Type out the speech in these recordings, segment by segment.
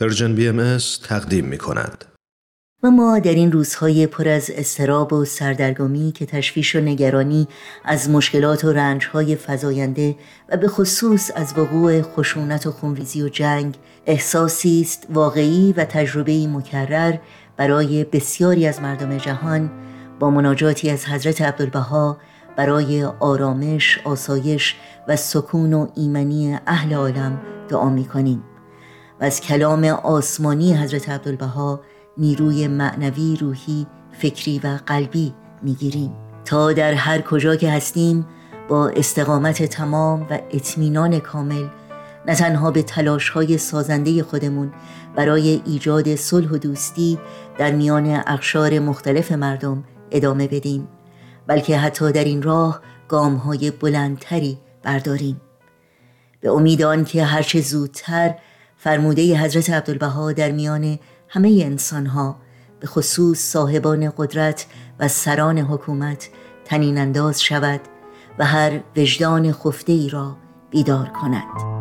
Persian BM تقدیم می کند. و ما در این روزهای پر از اضطراب و سردرگمی که تشویش و نگرانی از مشکلات و رنجهای فزاینده و به خصوص از وقوع خشونت و خونریزی و جنگ احساسی است واقعی و تجربه مکرر برای بسیاری از مردم جهان با مناجاتی از حضرت عبدالبهاء برای آرامش، آسایش و سکون و ایمنی اهل عالم دعا می کنیم و از کلام آسمانی حضرت عبدالبها نیروی معنوی روحی فکری و قلبی می‌گیریم. تا در هر کجا که هستیم با استقامت تمام و اطمینان کامل نه تنها به تلاش های سازنده خودمون برای ایجاد صلح و دوستی در میان اقشار مختلف مردم ادامه بدیم بلکه حتی در این راه گام های بلندتری برداریم. به امید آن که هرچه زودتر فرموده حضرت عبدالبها در میان همه انسان ها به خصوص صاحبان قدرت و سران حکومت تنین انداز شود و هر وجدان خفته ای را بیدار کند.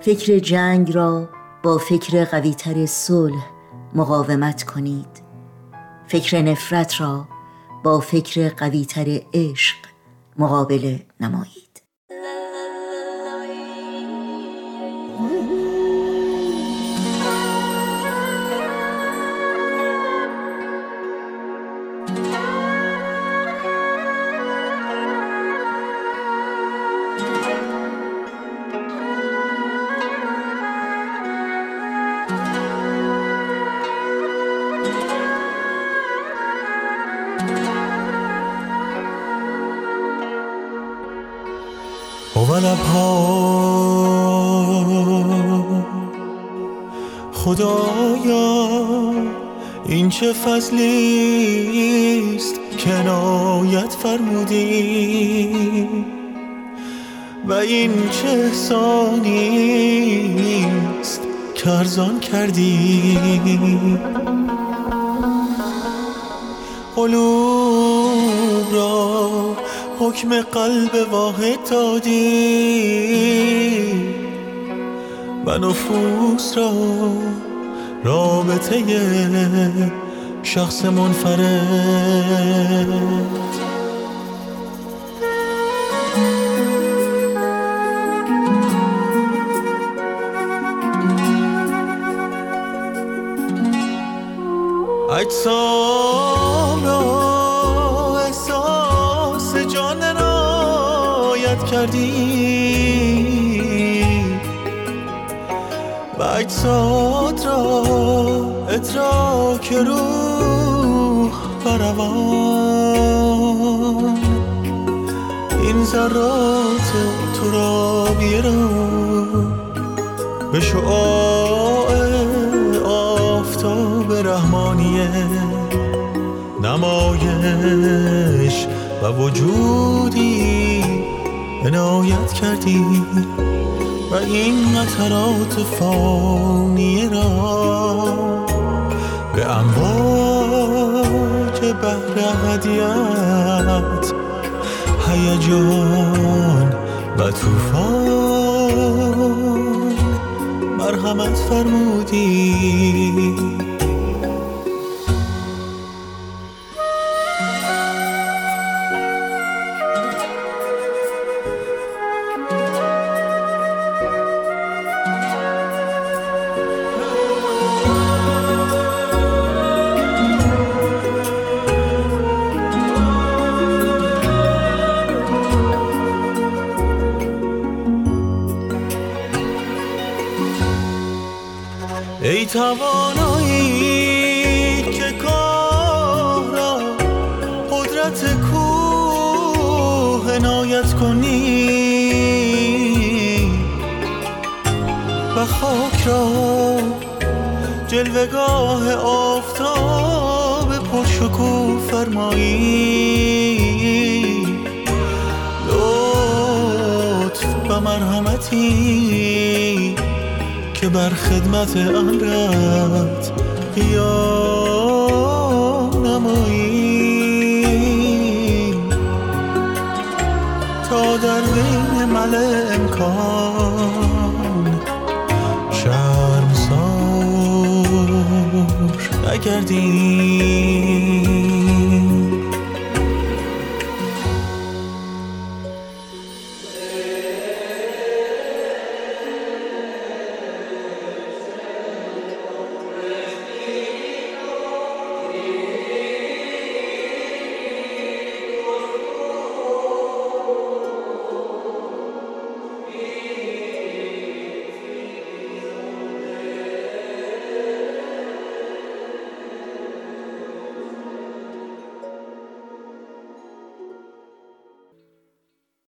فکر جنگ را با فکر قویتر صلح مقاومت کنید. فکر نفرت را با فکر قویتر عشق مقابله نمایید. خدایا این چه فضلی است؟ کنایت فرمودی. و این چه احسانی است؟ کرزان کردی. قلوب را حکم قلب واحد دادی و نفوس را رابطه شخص منفرد. اجسام را کردی؟ و اجساد را ادراک روح بروان این ذرات ترابیه را به شعاع آفتاب رحمانیه نمایش و وجودی عنایت کردی و این قطرات فانیه را به امواج بحر هدیت هیجان و طوفان مرحمت فرمودی. ای توانایی که کار را قدرت کوه عنایت کنی و خاک را جلوگاه آفتاب پرشکوه فرمایی. بر خدمت امرت قیام نمایی تا در بین محل امکان شرمسار نگردی